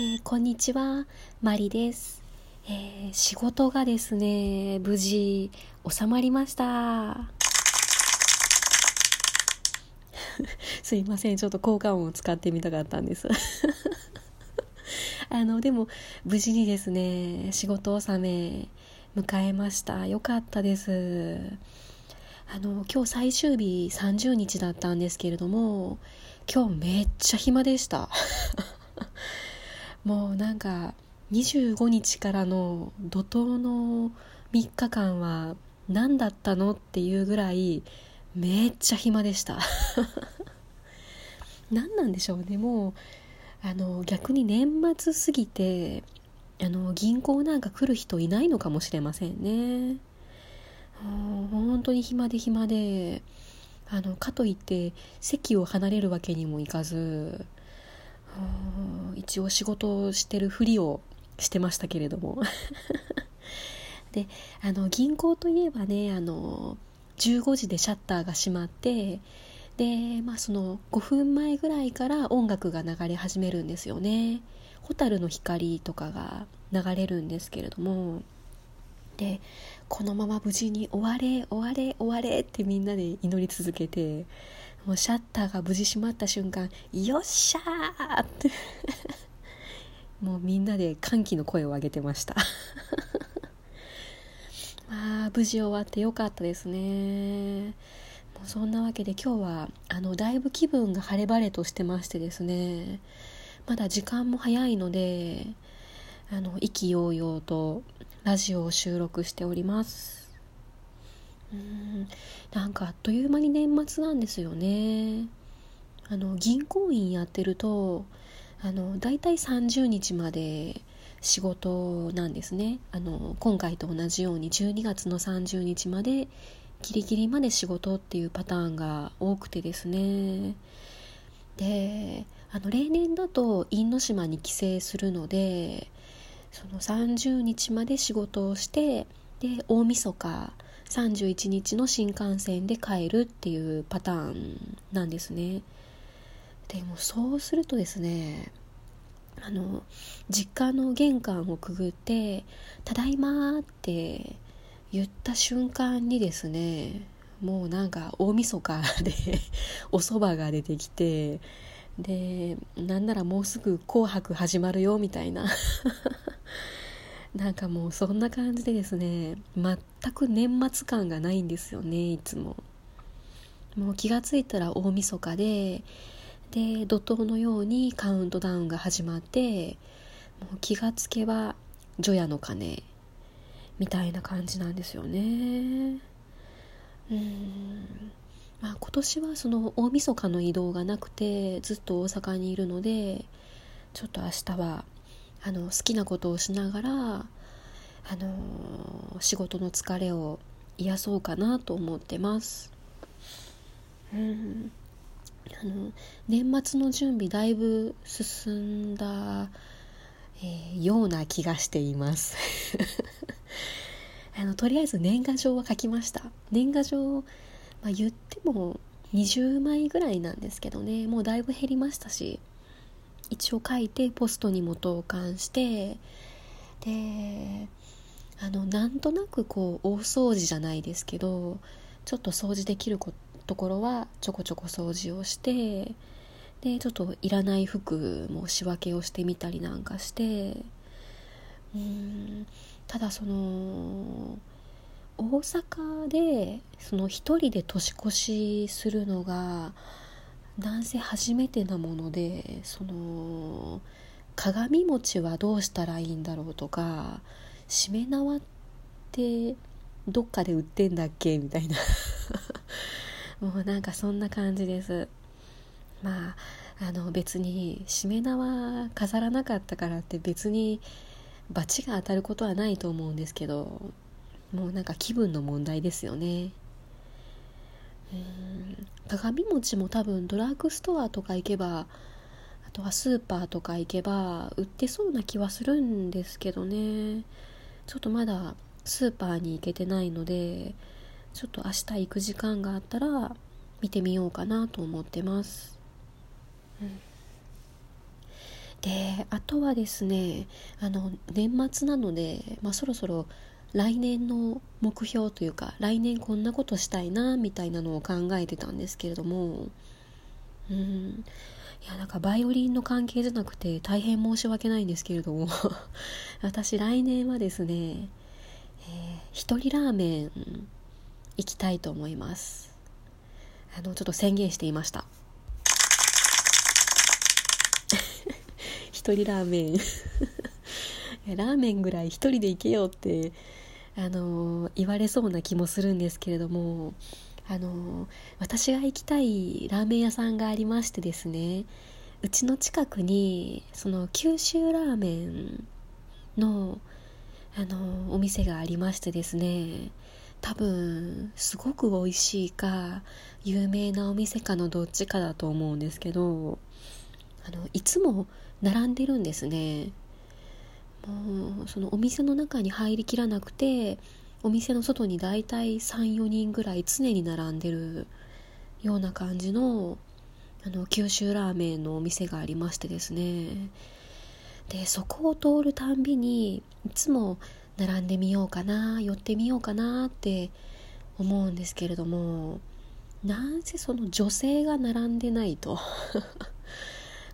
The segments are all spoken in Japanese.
えー、こんにちは、マリです、えー、仕事がですね、無事収まりました。すいません、ちょっと効果音を使ってみたかったんです。あの、でも、無事にですね、仕事納め迎えました。よかったです。あの、今日最終日30日だったんですけれども、今日めっちゃ暇でした。もうなんか25日からの怒涛の3日間は何だったのっていうぐらいめっちゃ暇でした。何なんでしょうね。もうあの逆に年末過ぎてあの銀行なんか来る人いないのかもしれませんね。本当に暇で暇であのかといって席を離れるわけにもいかず。一応仕事をしてるふりをしてましたけれども。であの銀行といえばねあの15時でシャッターが閉まってでまあその5分前ぐらいから音楽が流れ始めるんですよね「蛍の光」とかが流れるんですけれども。でこのまま無事に終われ終われ終われってみんなで祈り続けてもうシャッターが無事閉まった瞬間よっしゃーって。もうみんなで歓喜の声を上げてました。ま あ無事終わってよかったですね。もうそんなわけで今日はあのだいぶ気分が晴れ晴れとしてましてですね。まだ時間も早いのであの意気揚々とラジオを収録しております。うん。なんかあっという間に年末なんですよね。あの銀行員やってるとあの大体30日まで仕事なんですね。あの今回と同じように12月の30日までギリギリまで仕事っていうパターンが多くてですね。であの例年だと因島に帰省するのでその30日まで仕事をしてで大晦日31日の新幹線で帰るっていうパターンなんですね。でもそうするとですねあの実家の玄関をくぐって「ただいまー」って言った瞬間にですねもうなんか大晦日で お蕎麦が出てきてでなんならもうすぐ「紅白」始まるよみたいな。なんかもうそんな感じでですね全く年末感がないんですよねいつも。もう気が付いたら大晦日でで怒涛のようにカウントダウンが始まってもう気がつけば除夜の鐘みたいな感じなんですよね。うん。まあ今年はその大晦日の移動がなくてずっと大阪にいるのでちょっと明日はあの好きなことをしながら、あの仕事の疲れを癒そうかなと思ってます。うん。あの年末の準備だいぶ進んだ、えー、ような気がしています。あのとりあえず年賀状は書きました。年賀状、まあ、言っても20枚ぐらいなんですけどね。もうだいぶ減りましたし。一応書いてポストにも投函してであのなんとなくこう大掃除じゃないですけどちょっと掃除できるところはちょこちょこ掃除をしてでちょっといらない服も仕分けをしてみたりなんかしてうんただその大阪でその一人で年越しするのがなんせ初めてなものでその鏡餅はどうしたらいいんだろうとかしめ縄ってどっかで売ってんだっけ？みたいな。もうなんかそんな感じです。まああの別にしめ縄飾らなかったからって別に罰が当たることはないと思うんですけどもうなんか気分の問題ですよね。うん。鏡餅も多分ドラッグストアとか行けばあとはスーパーとか行けば売ってそうな気はするんですけどね。ちょっとまだスーパーに行けてないのでちょっと明日行く時間があったら見てみようかなと思ってます、うん。であとはですねあの年末なので、まあ、そろそろ来年の目標というか来年こんなことしたいなみたいなのを考えてたんですけれどもうん。いやなんかバイオリンの関係じゃなくて大変申し訳ないんですけれども 私来年はですね、えー、一人ラーメン行きたいと思います。あのちょっと宣言していました。一人ラーメン。ラーメンぐらい一人で行けよってあの言われそうな気もするんですけれどもあの私が行きたいラーメン屋さんがありましてですねうちの近くにその九州ラーメンのあのお店がありましてですね多分すごく美味しいか有名なお店かのどっちかだと思うんですけどあのいつも並んでるんですね。もうそのお店の中に入りきらなくてお店の外に大体34人ぐらい常に並んでるような感じのあの九州ラーメンのお店がありましてですね。でそこを通るたんびにいつも並んでみようかな寄ってみようかなって思うんですけれどもなんせその女性が並んでないと。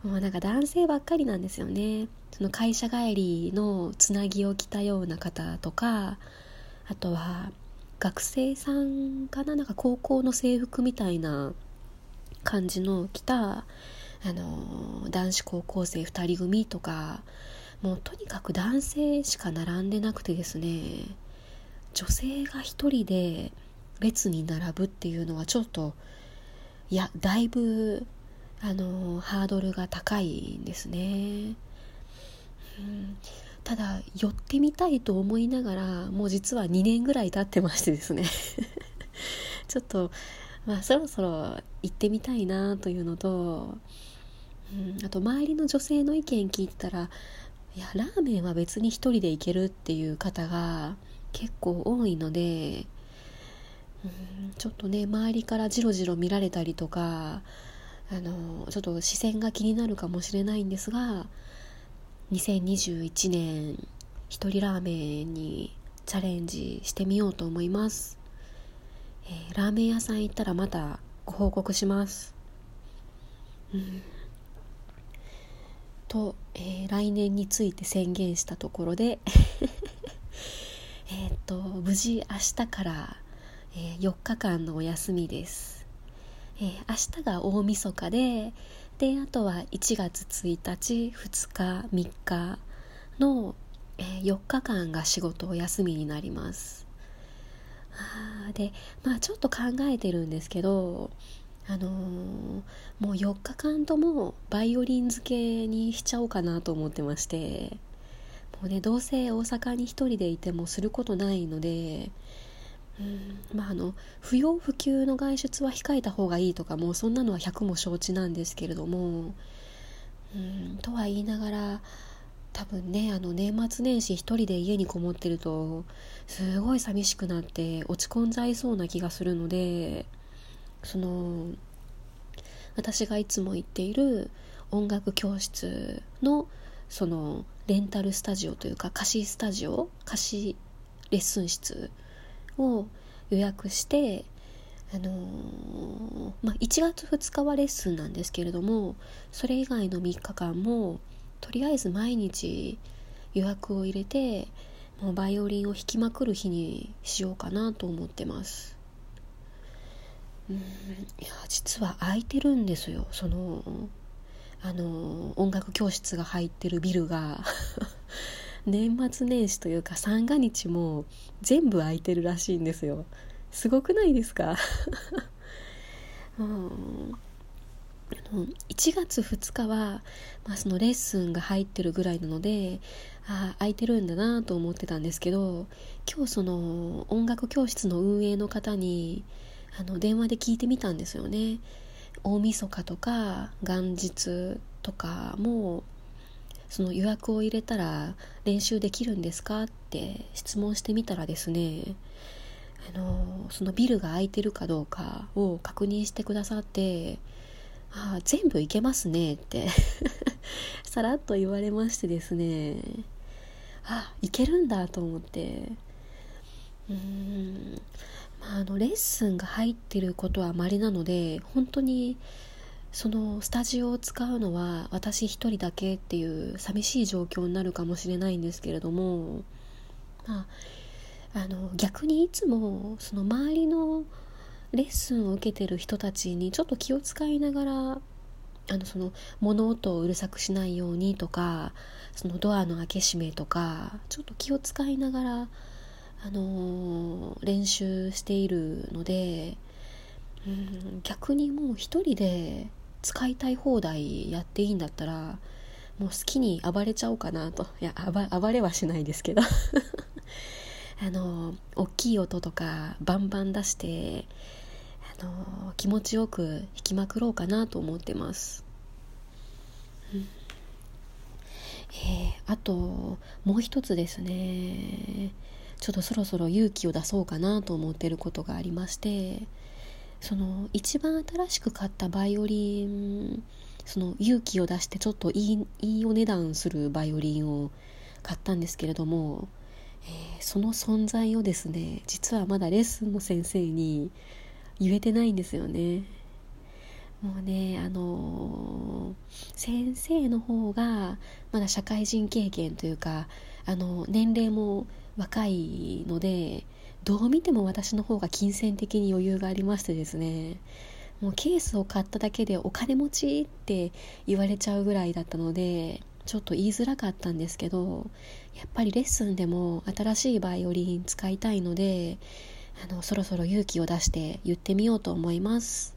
もうなんか男性ばっかりなんですよね。その会社帰りのつなぎを着たような方とかあとは学生さんかな？なんか高校の制服みたいな感じの着たあの男子高校生2人組とかもうとにかく男性しか並んでなくてですね女性が1人で列に並ぶっていうのはちょっといやだいぶあのハードルが高いんですね、うん、ただ寄ってみたいと思いながらもう実は2年ぐらい経ってましてですね。ちょっとまあそろそろ行ってみたいなというのと、うん、あと周りの女性の意見聞いてたらいやラーメンは別に一人で行けるっていう方が結構多いので、うん、ちょっとね周りからジロジロ見られたりとかあのちょっと視線が気になるかもしれないんですが2021年一人ラーメンにチャレンジしてみようと思います、えー、ラーメン屋さん行ったらまたご報告します、と、えー、来年について宣言したところで えっと無事明日から、えー、4日間のお休みです。えー、明日が大晦日でであとは1月1日2日3日の、えー、4日間が仕事お休みになります。でまあちょっと考えてるんですけどあのー、もう4日間ともバイオリン漬けにしちゃおうかなと思ってまして。もうねどうせ大阪に1人でいてもすることないのでまああの不要不急の外出は控えた方がいいとかもうそんなのは100も承知なんですけれどもうん。とは言いながら多分ねあの年末年始一人で家にこもってるとすごい寂しくなって落ち込んじゃいそうな気がするのでその私がいつも行っている音楽教室のそのレンタルスタジオというか貸しスタジオ貸しレッスン室を予約してあのー、まあ、1月2日はレッスンなんですけれどもそれ以外の3日間もとりあえず毎日予約を入れてもうバイオリンを弾きまくる日にしようかなと思ってます。うんいや実は空いてるんですよ。そのあの音楽教室が入ってるビルが。年末年始というか三が日も全部空いてるらしいんですよ。すごくないですか？うん。1月2日は、まあ、そのレッスンが入ってるぐらいなのでああ空いてるんだなと思ってたんですけど今日その音楽教室の運営の方にあの電話で聞いてみたんですよね。大晦日とか元日とかもその予約を入れたら練習できるんですかって質問してみたらですねあのそのビルが空いてるかどうかを確認してくださってああ全部いけますねって さらっと言われましてですねあいけるんだと思ってうーんまああのレッスンが入ってることはまれなので本当にそのスタジオを使うのは私一人だけっていう寂しい状況になるかもしれないんですけれどもまああの逆にいつもその周りのレッスンを受けてる人たちにちょっと気を使いながらあのその物音をうるさくしないようにとかそのドアの開け閉めとかちょっと気を使いながら、あのー、練習しているので、うん、逆にもう一人で使いたい放題やっていいんだったらもう好きに暴れちゃおうかなと。いや暴れはしないですけど。あの大きい音とかバンバン出してあの気持ちよく弾きまくろうかなと思ってます、うん、えー、あともう一つですね。ちょっとそろそろ勇気を出そうかなと思ってることがありましてその一番新しく買ったバイオリンその勇気を出してちょっといいいいお値段するバイオリンを買ったんですけれども、えー、その存在をですね実はまだレッスンの先生に言えてないんですよね。もうねあのー、先生の方がまだ社会人経験というかあの年齢も若いのでどう見ても私の方が金銭的に余裕がありましてですね。もうケースを買っただけでお金持ちって言われちゃうぐらいだったのでちょっと言いづらかったんですけどやっぱりレッスンでも新しいバイオリン使いたいのであのそろそろ勇気を出して言ってみようと思います。